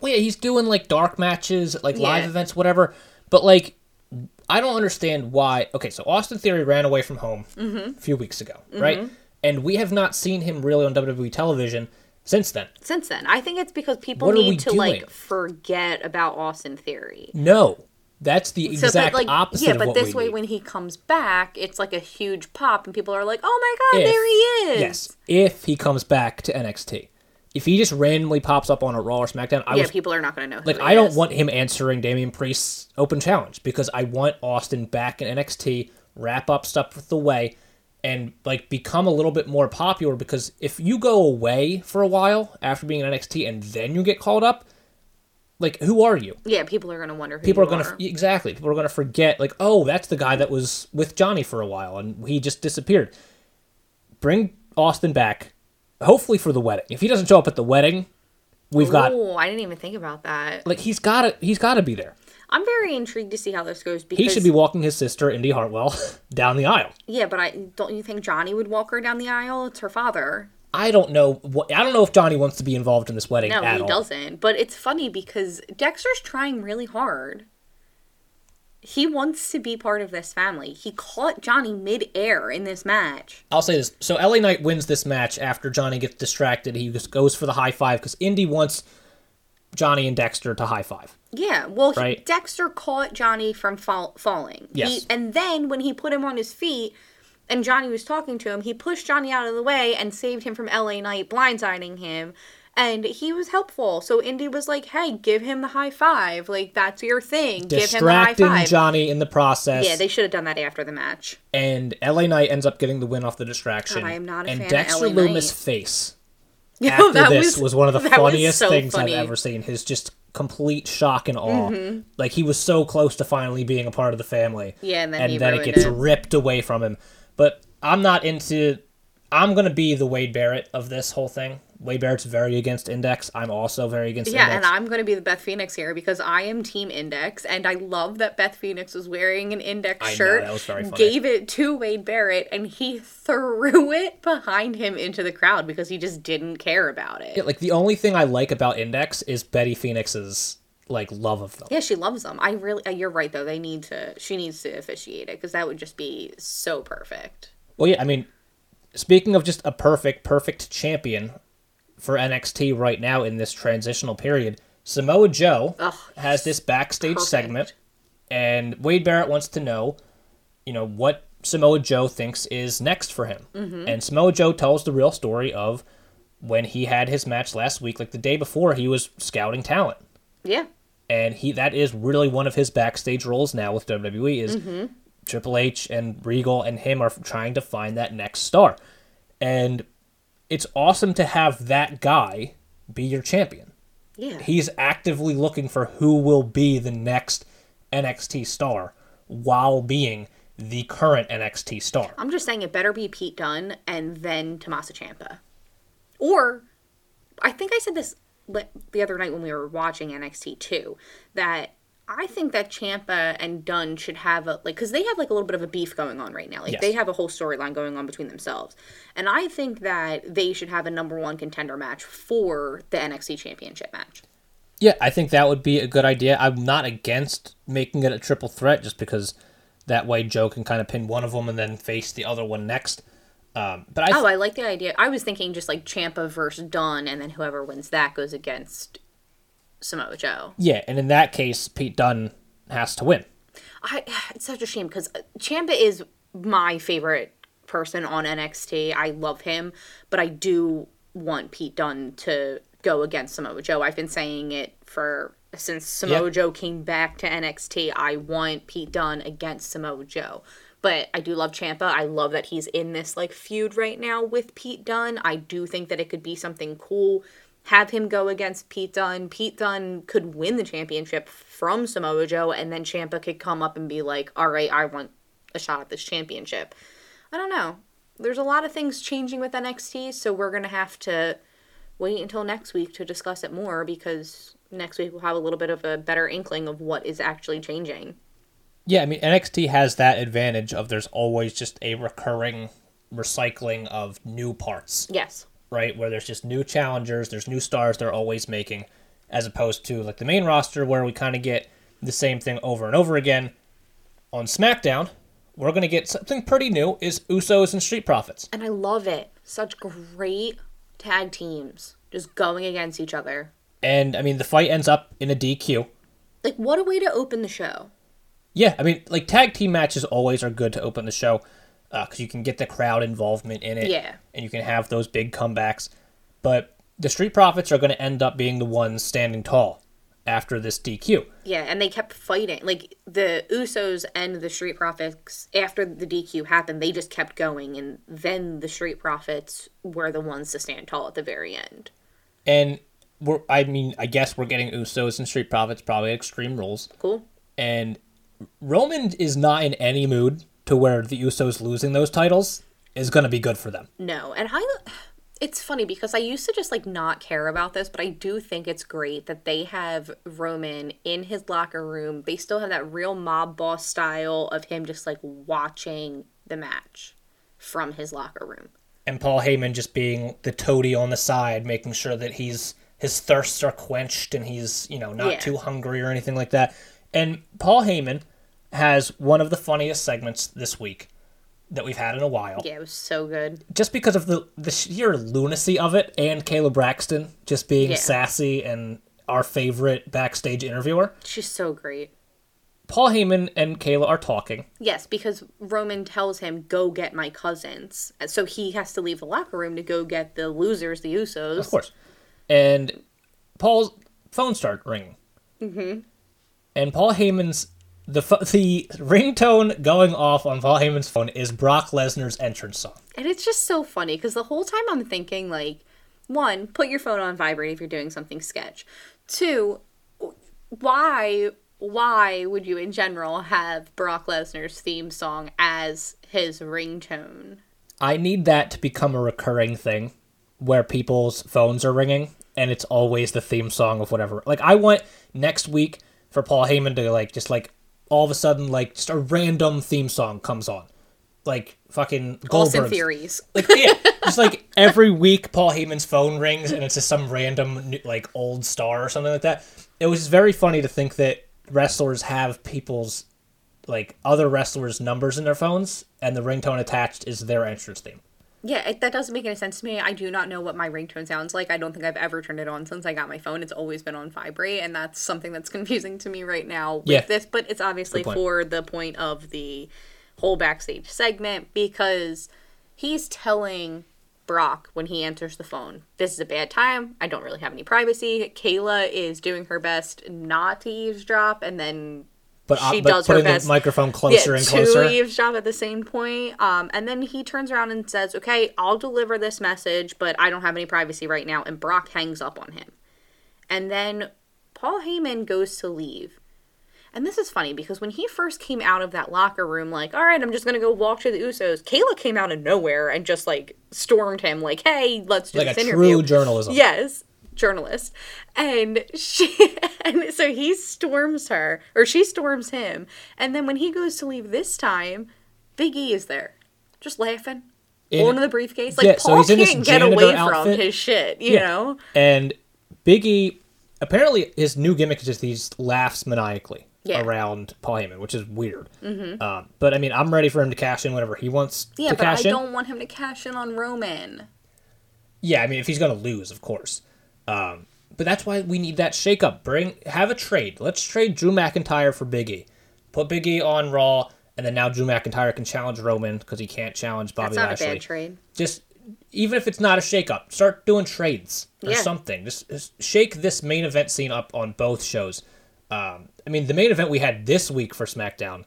Well, yeah, he's doing like dark matches, like live events, whatever. But like, I don't understand why. Okay, so Austin Theory ran away from home Mm-hmm. a few weeks ago, right? And we have not seen him really on WWE television since then. since then. I think it's because people What need to doing? like forget about Austin Theory. No, that's the So, exact but like, opposite yeah, but this way, need. when he comes back, it's like a huge pop, and people are like, "Oh my god, If- there he is!" Yes, if he comes back to NXT, if he just randomly pops up on a Raw or SmackDown, I yeah, was people are not going to know. like, I he don't want him answering Damian Priest's open challenge because I want Austin back in NXT, wrap up stuff with the way, and like become a little bit more popular. Because if you go away for a while after being in NXT and then you get called up, like who are you? Yeah, people are to wonder. Who People are gonna exactly. People are gonna forget. Like, oh, that's the guy that was with Johnny for a while and he just disappeared. Bring Austin back, hopefully for the wedding. If he doesn't show up at the wedding, we've got Oh, I didn't even think about that. like he's got to he's got to be there. I'm very intrigued to see how this goes because He should be walking his sister Indy Hartwell down the aisle. yeah, but I don't you think Johnny would walk her down the aisle? It's her father. I don't know what I don't know if Johnny wants to be involved in this wedding No, he all. doesn't. But it's funny because Dexter's trying really hard. He wants to be part of this family. He caught Johnny mid-air in this match. I'll say this. So LA Knight wins this match after Johnny gets distracted. He just goes for the high five because Indy wants Johnny and Dexter to high five. Yeah, well, he- Dexter caught Johnny from fall- falling. He- Yes. and then when he put him on his feet and Johnny was talking to him, he pushed Johnny out of the way and saved him from LA Knight blindsiding him. And he was helpful. So Indy was like, hey, give him the high five. Like, that's your thing. Give him the high Distracting five. Johnny in the process. yeah, they should have done that after the match. and LA Knight ends up getting the win off the distraction. God, I am not a and fan of Dexter LA Loomis' Knight. face after that this was, one of the funniest so things funny. I've ever seen. His just complete shock and awe. Mm-hmm. Like he was so close to finally being a part of the family. Yeah, and then he it gets it. ripped away from him. But I'm not into. I'm gonna be the Wade Barrett of this whole thing. Wade Barrett's very against Index. I'm also very against Index. Yeah, Index. and I'm going to be the Beth Phoenix here because I am Team Index, and I love that Beth Phoenix was wearing an Index I know, shirt. that was very funny. Gave it to Wade Barrett, and he threw it behind him into the crowd because he just didn't care about it. Yeah, like the only thing I like about Index is Betty Phoenix's like love of them. Yeah, she loves them. I really, uh, you're right though. They need to. She needs to officiate it because that would just be so perfect. Well, yeah, I mean, speaking of just a perfect, perfect champion for NXT right now in this transitional period, Samoa Joe Ugh, has this backstage perfect. segment, and Wade Barrett wants to know, you know, what Samoa Joe thinks is next for him. Mm-hmm. And Samoa Joe tells the real story of when he had his match last week, like the day before, he was scouting talent. Yeah, and he that is really one of his backstage roles now with WWE is Triple H and Regal and him are trying to find that next star, and it's awesome to have that guy be your champion. yeah. He's actively looking for who will be the next NXT star while being the current NXT star. I'm just saying it better be Pete Dunne and then Tommaso Ciampa. Or, I think I said this the other night when we were watching NXT too, that I think that Ciampa and Dunne should have a like because they have like a little bit of a beef going on right now. Like Yes. they have a whole storyline going on between themselves, and I think that they should have a number one contender match for the NXT Championship match. Yeah, I think that would be a good idea. I'm not against making it a triple threat just because that way Joe can kind of pin one of them and then face the other one next. Um, but I Oh, I like the idea. I was thinking just like Ciampa versus Dunne, and then whoever wins that goes against Samoa Joe. yeah, and in that case, Pete Dunne has to win. I it's such a shame because uh, Ciampa is my favorite person on NXT. I love him, but I do want Pete Dunne to go against Samoa Joe. I've been saying it for since Samoa Yeah. Joe came back to NXT. I want Pete Dunne against Samoa Joe. But I do love Ciampa. I love that he's in this like feud right now with Pete Dunne. I do think that it could be something cool. Have him go against Pete Dunne. Pete Dunne could win the championship from Samoa Joe, and then Ciampa could come up and be like, "All right, I want a shot at this championship." I don't know. There's a lot of things changing with NXT, so we're gonna have to wait until next week to discuss it more because next week we'll have a little bit of a better inkling of what is actually changing. Yeah, I mean NXT has that advantage of there's always just a recurring recycling of new parts, Yes. Right? Where there's just new challengers, there's new stars they're always making, as opposed to like the main roster where we kind of get the same thing over and over again. On SmackDown, we're gonna get something pretty new: is Usos and Street Profits. And I love it. Such great tag teams just going against each other. And I mean, the fight ends up in a DQ. Like, what a way to open the show. Yeah, I mean, like tag team matches always are good to open the show Uh, because you can get the crowd involvement in it. Yeah. And you can have those big comebacks. But the Street Profits are going to end up being the ones standing tall after this DQ. Yeah, and they kept fighting. Like the Usos and the Street Profits, after the DQ happened, they just kept going, and then the Street Profits were the ones to stand tall at the very end. And we're, I mean, I guess we're getting Usos and Street Profits probably Extreme Rules. Cool. And Roman is not in any mood to where the Usos losing those titles is going to be good for them. No, and I. It's funny because I used to just like not care about this, but I do think it's great that they have Roman in his locker room. They still have that real mob boss style of him just like watching the match from his locker room. and Paul Heyman just being the toady on the side, making sure that he's his thirsts are quenched and he's you know not Yeah. too hungry or anything like that. And Paul Heyman has one of the funniest segments this week that we've had in a while, Yeah, it was so good. just because of the the sheer lunacy of it, and Kayla Braxton just being Yeah. sassy and our favorite backstage interviewer. She's so great. Paul Heyman and Kayla are talking. Yes, because Roman tells him, go get my cousins. So he has to leave the locker room to go get the losers, the Usos. Of course. And Paul's phone started ringing. Mm-hmm. And Paul Heyman's the pho- the ringtone going off on Paul Heyman's phone is Brock Lesnar's entrance song. And it's just so funny because the whole time I'm thinking, like, one, put your phone on vibrate if you're doing something sketch. Two, why why would you in general have Brock Lesnar's theme song as his ringtone? I need that to become a recurring thing where people's phones are ringing and it's always the theme song of whatever. Like I want next week for Paul Heyman to like just like all of a sudden like just a random theme song comes on. Like fucking Austin Goldberg's. Theories. Like yeah, just like every week Paul Heyman's phone rings and it's just some random like old star or something like that. It was very funny to think that wrestlers have people's like other wrestlers' numbers in their phones and the ringtone attached is their entrance theme. Yeah, it, that doesn't make any sense to me. I do not know what my ringtone sounds like. I don't think I've ever turned it on since I got my phone. It's always been on vibrate, and that's something that's confusing to me right now with Yeah. this. But it's obviously for the point of the whole backstage segment because he's telling Brock when he answers the phone, "This is a bad time. I don't really have any privacy." Kayla is doing her best not to eavesdrop, and then But, uh, she but does her putting best. the microphone closer and closer to eavesdrop at the same point. Um, and then he turns around and says, "Okay, I'll deliver this message, but I don't have any privacy right now." And Brock hangs up on him. And then Paul Heyman goes to leave. And this is funny because when he first came out of that locker room, like, all right, I'm just gonna go walk to the Usos. Kayla came out of nowhere and just like stormed him, like, hey, let's do like a this interview. true journalism. Yes, journalist. And she and so he storms her or she storms him. And then when he goes to leave this time, Big E is there. Just laughing. In- holding the briefcase. Like Yeah, so Paul this can't get away from his shit, you Yeah. know? And Biggie, apparently his new gimmick is just he laughs maniacally Yeah. around Paul Heyman, which is weird. Mm-hmm. Um, but I mean, I'm ready for him to cash in whenever he wants Yeah, to but I in. don't want him to cash in on Roman. Yeah, I mean, if he's gonna lose, of course. Um, but that's why we need that shakeup. Bring have a trade. Let's trade Drew McIntyre for Biggie. Put Biggie on Raw, and then now Drew McIntyre can challenge Roman because he can't challenge Bobby Lashley. That's not Lashley. a bad trade. just even if it's not a shakeup, start doing trades or Yeah. something. Just, just shake this main event scene up on both shows. Um, I mean, the main event we had this week for SmackDown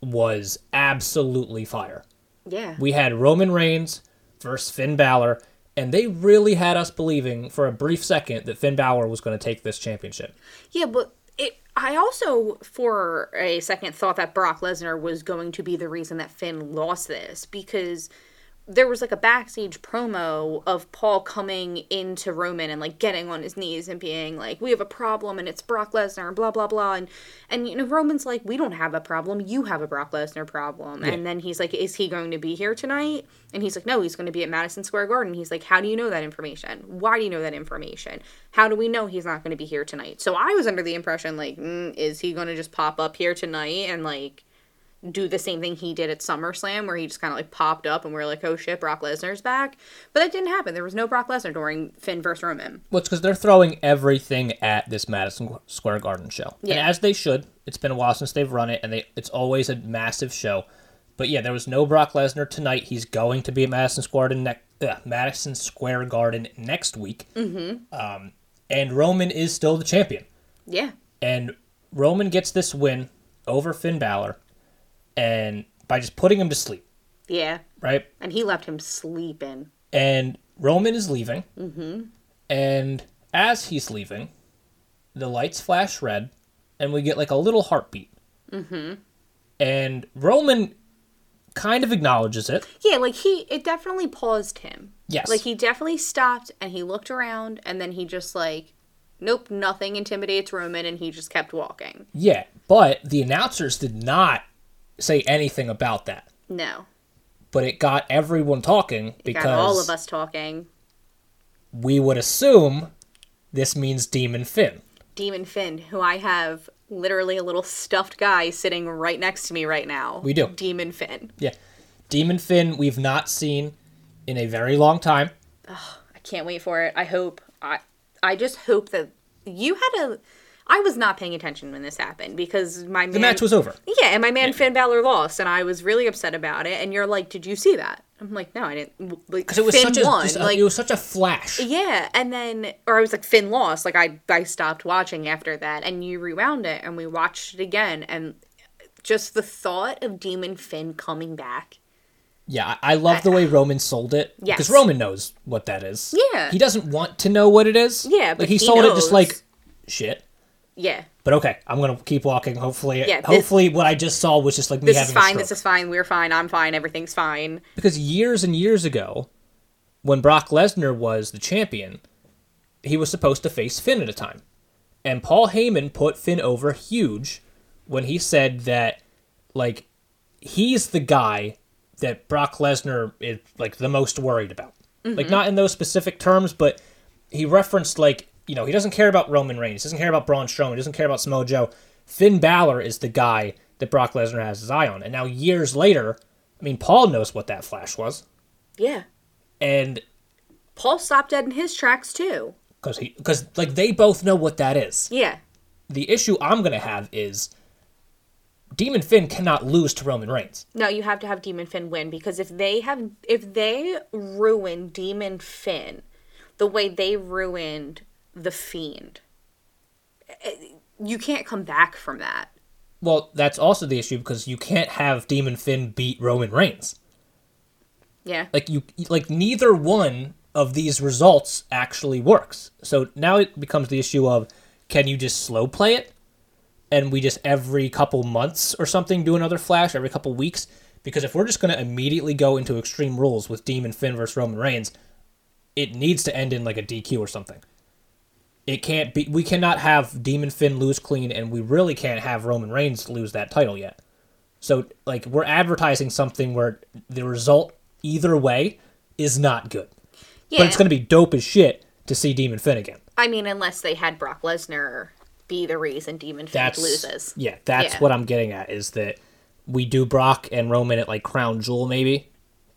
was absolutely fire. Yeah. We had Roman Reigns versus Finn Balor, and they really had us believing for a brief second that Finn Balor was going to take this championship. Yeah, but it. I also, for a second, thought that Brock Lesnar was going to be the reason that Finn lost this because there was like a backstage promo of Paul coming into Roman and like getting on his knees and being like, "We have a problem, and it's Brock Lesnar," and blah blah blah, and and you know Roman's like, "We don't have a problem, you have a Brock Lesnar problem," and then he's like, "Is he going to be here tonight?" And he's like, "No, he's going to be at Madison Square Garden." He's like, "How do you know that information? Why do you know that information? How do we know he's not going to be here tonight?" So I was under the impression like, mm, is he going to just pop up here tonight and like do the same thing he did at SummerSlam, where he just kind of like popped up and we're like, oh shit, Brock Lesnar's back. But that didn't happen. There was no Brock Lesnar during Finn versus Roman. Well, it's because they're throwing everything at this Madison Square Garden show, and Yeah. as they should. It's been a while since they've run it, and they it's always a massive show. But yeah, there was no Brock Lesnar tonight. He's going to be at Madison Square Garden, ne- uh, Madison Square Garden next week. Mm-hmm. Um, and Roman is still the champion, Yeah. and Roman gets this win over Finn Balor, and by just putting him to sleep, Yeah. right? And he left him sleeping. and Roman is leaving. Mm-hmm. And as he's leaving, the lights flash red, and we get like a little heartbeat. Mm-hmm. And Roman kind of acknowledges it. Yeah, like he, it definitely paused him. Yes. Like he definitely stopped and he looked around and then he just like, nope, nothing intimidates Roman and he just kept walking. Yeah, but the announcers did not say anything about that. No. But it got everyone talking because Got all of us talking. we would assume this means Demon Finn. Demon Finn, who I have literally a little stuffed guy sitting right next to me right now. We do. Demon Finn. Yeah. Demon Finn we've not seen in a very long time. I can't wait for it. I hope I I just hope that you had a. I was not paying attention when this happened because my The match was over. Yeah, and my man Finn Balor lost, and I was really upset about it. And you're like, "Did you see that?" I'm like, "No, I didn't." Like, Because it was Finn such a, won. a- like, it was such a flash. yeah, and then or I was like Finn lost. Like I I stopped watching after that, and you rewound it, and we watched it again, and just the thought of Demon Finn coming back. Yeah, I love the way uh, Roman sold it. Yes. Because Roman knows what that is. Yeah. He doesn't want to know what it is. Yeah, Like but he, he sold it just like shit. Yeah, But okay, I'm gonna keep walking. Hopefully, Yeah, this- hopefully, what I just saw was just like me this having is fine. This is fine. We're fine. I'm fine. Everything's fine. because years and years ago, when Brock Lesnar was the champion, he was supposed to face Finn at a time, and Paul Heyman put Finn over huge when he said that like he's the guy that Brock Lesnar is like the most worried about. Like mm-hmm. not in those specific terms, but he referenced like you know he doesn't care about Roman Reigns, he doesn't care about Braun Strowman, he doesn't care about Samoa Joe. Finn Balor is the guy that Brock Lesnar has his eye on, and now years later, I mean Paul knows what that flash was, Yeah, and Paul stopped dead in his tracks too. because he because like they both know what that is. Yeah, The issue I'm gonna have is Demon Finn cannot lose to Roman Reigns. no, you have to have Demon Finn win because if they have if they ruin Demon Finn the way they ruined the Fiend, eh, you can't come back from that. Well, that's also the issue because you can't have Demon Finn beat Roman Reigns. Yeah. like you like neither one of these results actually works so now it becomes the issue of can you just slow play it and we just every couple months or something do another flash every couple weeks because if we're just going to immediately go into extreme rules with demon finn versus roman reigns it needs to end in like a dq or something it can't be we cannot have demon finn lose clean and we really can't have roman reigns lose that title yet so like we're advertising something where the result either way is not good. Yeah. But it's going to be dope as shit to see Demon Finn again. I mean, unless they had Brock Lesnar be the reason Demon Finn That's loses. Yeah, that's Yeah. what I'm getting at is that we do Brock and Roman at like Crown Jewel maybe,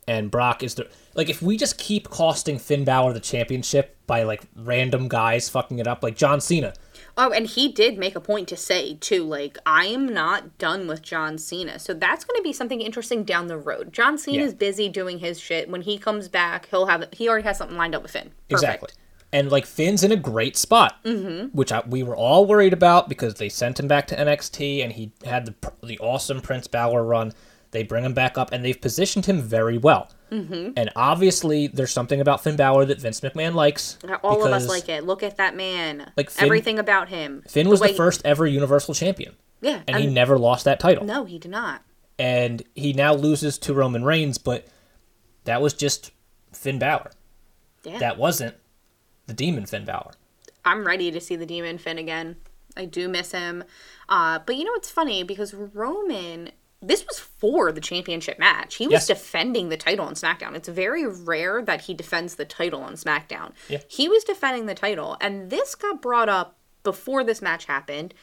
and Brock is the like if we just keep costing Finn Balor the championship by like random guys fucking it up like John Cena. Oh, and he did make a point to say too, like I am not done with John Cena, so that's going to be something interesting down the road. John Cena's Yeah. busy doing his shit. When he comes back, he'll have he already has something lined up with Finn. Perfect. Exactly. And like Finn's in a great spot, mm-hmm. which I, we were all worried about because they sent him back to NXT and he had the the awesome Prince Balor run. They bring him back up and they've positioned him very well. Mm-hmm. And obviously, there's something about Finn Balor that Vince McMahon likes. All of us like it. Look at that man. Like, Finn- everything about him. Finn was the, first ever Universal Champion, Yeah, and he never lost that title. no, he did not. And he now loses to Roman Reigns, but that was just Finn Balor. Yeah, That wasn't the Demon Finn Balor. I'm ready to see the Demon Finn again. I do miss him. Uh, but you know what's funny because Roman, this was for the championship match. He was Yes. defending the title on SmackDown. It's very rare that he defends the title on SmackDown. Yeah. He was defending the title, and this got brought up before this match happened.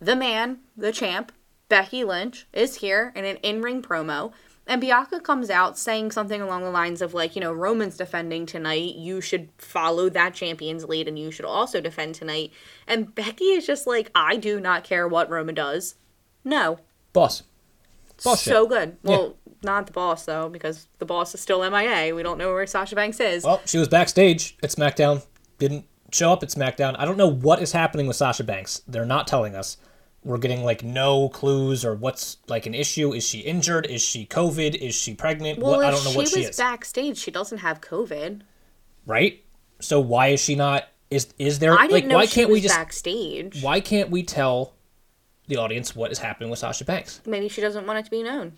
The man, the champ, Becky Lynch, is here in an in ring promo. And Bianca comes out saying something along the lines of, like, you know, Roman's defending tonight. You should follow that champion's lead and you should also defend tonight. And Becky is just like, I do not care what Roman does. No. Boss. Boss shit. so good. Well, not the boss, though, because the boss is still MIA. We don't know where Sasha Banks is. Well, she was backstage at SmackDown, didn't show up at SmackDown. I don't know what is happening with Sasha Banks. They're not telling us. We're getting like no clues or what's like an issue. Is she injured? Is she COVID? Is she pregnant? well, what I if don't know she what was she is. backstage, she doesn't have COVID. Right? So why is she not is is there I didn't like know why she can't was we just backstage. why can't we tell the audience what is happening with Sasha Banks? Maybe she doesn't want it to be known.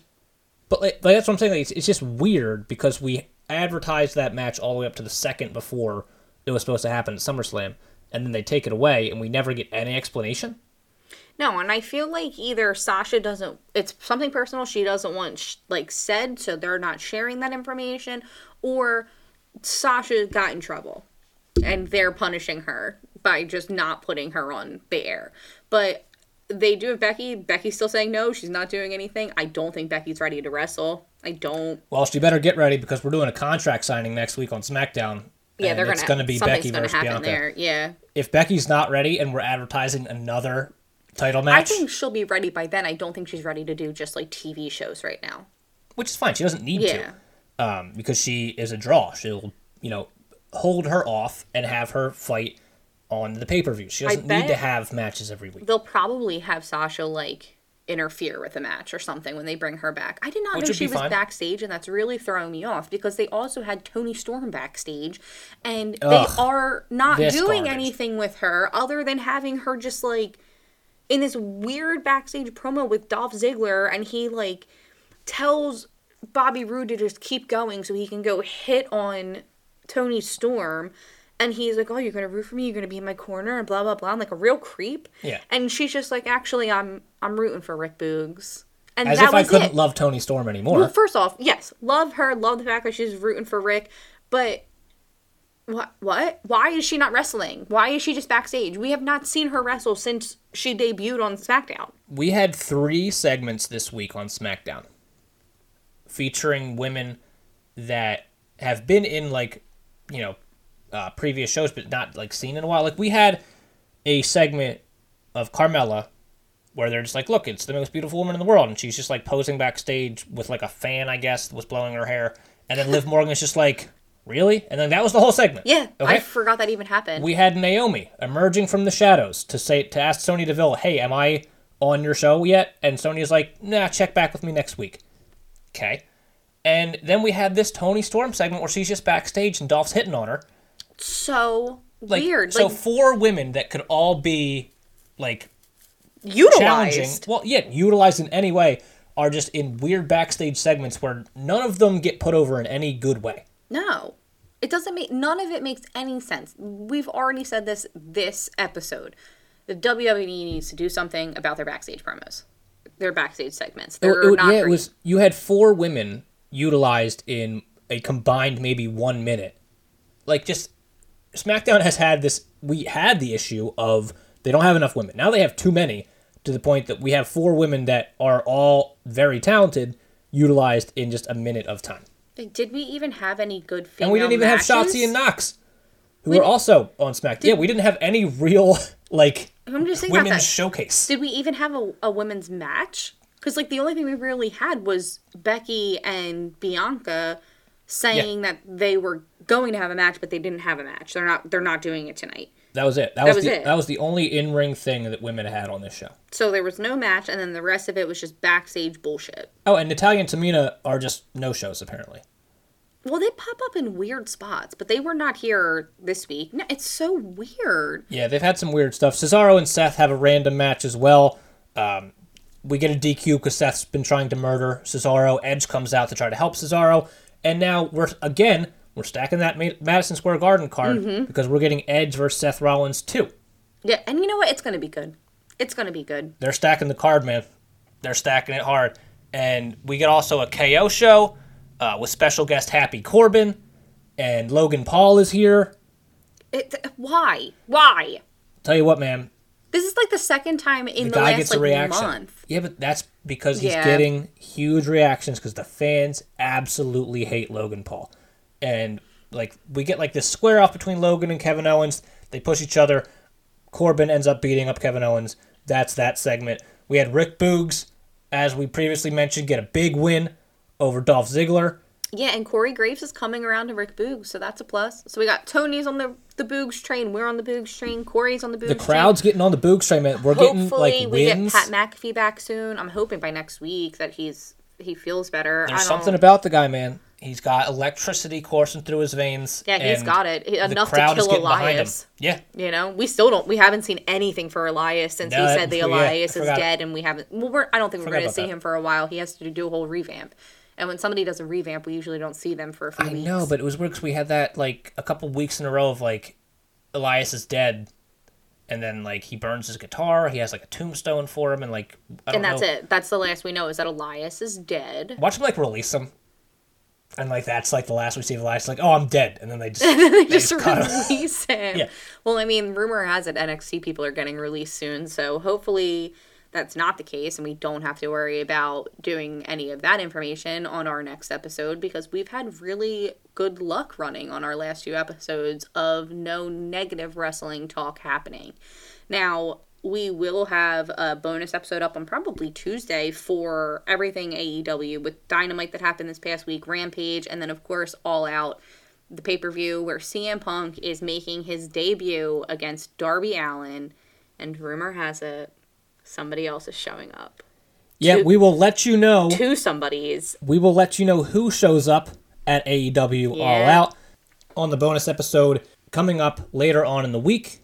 But like, like that's what I'm saying. Like, it's, it's just weird because we advertised that match all the way up to the second before it was supposed to happen at SummerSlam, and then they take it away, and we never get any explanation. No, and I feel like either Sasha doesn't, it's something personal she doesn't want, sh- like, said, so they're not sharing that information, or Sasha got in trouble and they're punishing her by just not putting her on the air. But they do have Becky. Becky's still saying no, she's not doing anything. I don't think Becky's ready to wrestle. I don't. Well, she better get ready because we're doing a contract signing next week on SmackDown. Yeah, they're gonna. gonna be Becky gonna versus Bianca. there. Yeah, If Becky's not ready and we're advertising another title match, I think she'll be ready by then. I don't think she's ready to do just like TV shows right now. which is fine. She doesn't need Yeah. to, um, because she is a draw. She'll, you know, hold her off and have her fight on the pay per view. She doesn't need to have matches every week. They'll probably have Sasha like interfere with a match or something when they bring her back. I did not Which know she was fine. backstage, and that's really throwing me off because they also had Toni Storm backstage, and Ugh, they are not doing garbage. anything with her other than having her just like in this weird backstage promo with Dolph Ziggler, and he like tells Bobby Roode to just keep going so he can go hit on Toni Storm. And he's like, "Oh, you're gonna root for me. You're gonna be in my corner, and blah blah blah." I'm like a real creep. Yeah. And she's just like, "Actually, I'm I'm rooting for Rick Boogs." And As that if I couldn't it. love Toni Storm anymore. Well, first off, yes, love her, love the fact that she's rooting for Rick, but what? What? Why is she not wrestling? Why is she just backstage? We have not seen her wrestle since she debuted on SmackDown. we had three segments this week on SmackDown featuring women that have been in like you know uh, previous shows but not like seen in a while. Like we had a segment of Carmella where they're just like, look, it's the most beautiful woman in the world, and she's just like posing backstage with like a fan, I guess, that was blowing her hair, and then Liv Morgan is just like, really, and then that was the whole segment. Yeah, Okay. I forgot that even happened. We had Naomi emerging from the shadows to say to ask Sonya Deville, "Hey, am I on your show yet?" And Sonya's like, "Nah, check back with me next week." Okay. And then we had this Toni Storm segment where she's just backstage and Dolph's hitting on her. So Like, weird. So like four women that could all be like utilized. challenging, well, yeah, utilized in any way, are just in weird backstage segments where none of them get put over in any good way. No. It doesn't make none of it makes any sense. We've already said this this episode. The WWE needs to do something about their backstage promos. Their backstage segments. It- They're it- not yeah, it was. You had four women utilized in a combined maybe one minute. Like just SmackDown has had this. We had the issue of they don't have enough women. Now they have too many to the point that we have four women that are all very talented utilized in just a minute of time. Did we even have any good female And we didn't even matches? have Shotzi and Knox, who were also on SmackDown. yeah, we didn't have any real like I'm just thinking women's showcase. Did we even have a, a women's match? Because like the only thing we really had was Becky and Bianca saying that they were going to have a match, but they didn't have a match. They're not. They're not doing it tonight. That was it. That, was, was the, it. That was the only in ring thing that women had on this show. So there was no match, and then the rest of it was just backstage bullshit. Oh, and Natalya and Tamina are just no shows apparently. Well, they pop up in weird spots, but they were not here this week. No, it's so weird. Yeah, they've had some weird stuff. Cesaro and Seth have a random match as well. Um, we get a DQ because Seth's been trying to murder Cesaro. Edge comes out to try to help Cesaro, and now we're again we're stacking that Madison Square Garden card Mm-hmm. because we're getting Edge versus Seth Rollins too. Yeah, and you know what? It's gonna be good. It's gonna be good. They're stacking the card, man. They're stacking it hard, and we get also a KO show uh, with special guest Happy Corbin, and Logan Paul is here. It, why? Why? Tell you what, man, This is like the second time in the the, guy last gets like reaction. month. Yeah, but that's because he's Yeah. getting huge reactions because the fans absolutely hate Logan Paul, and like we get like this square off between Logan and Kevin Owens. They push each other. Corbin ends up beating up Kevin Owens. That's that segment. We had Rick Boogs, as we previously mentioned, get a big win over Dolph Ziggler. Yeah, and Corey Graves is coming around to Rick Boogs, so that's a plus. So we got Toni's on the the Boogs train. We're on the Boogs train. Corey's on the Boogs The crowd's getting on the Boogs train. Man. We're train. getting Hopefully, like we get. Pat McAfee back soon. I'm hoping by next week that he's he feels better. There's I don't, something about the guy, man. He's got electricity coursing through his veins. Yeah, he's got it. He- Enough to kill. Elias. Yeah, You know, we still don't. We haven't seen anything for Elias since No, he said the yeah, Elias is dead, and we haven't. Well, we're, I don't think we're going to see that. him for a while. He has to do a whole revamp, and when somebody does a revamp, we usually don't see them for a few I weeks. know, but it was weird because we had that like a couple weeks in a row of like Elias is dead, and then like he burns his guitar. He has like a tombstone for him, and like I don't and that's know. it. That's the last we know is that Elias is dead. Watch him like release him, and like that's like the last we see of Elias. Like, oh, I'm dead, and then they just they they just him. release him. Yeah. Well, I mean, rumor has it NXT people are getting released soon, so hopefully that's not the case and we don't have to worry about doing any of that information on our next episode because we've had really good luck running on our last few episodes of no negative wrestling talk happening. Now, we will have a bonus episode up on probably Tuesday for everything AEW with Dynamite that happened this past week, Rampage, and then, of course, All Out, the pay per view where CM Punk is making his debut against Darby Allin. And rumor has it somebody else is showing up. Yeah, Two- we will let you know. To somebody's. We will let you know who shows up at AEW All Out on the bonus episode coming up later on in the week.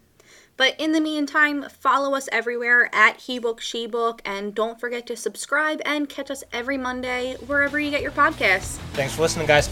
But in the meantime, follow us everywhere at HeBook SheBook, and don't forget to subscribe and catch us every Monday wherever you get your podcasts. Thanks for listening, guys.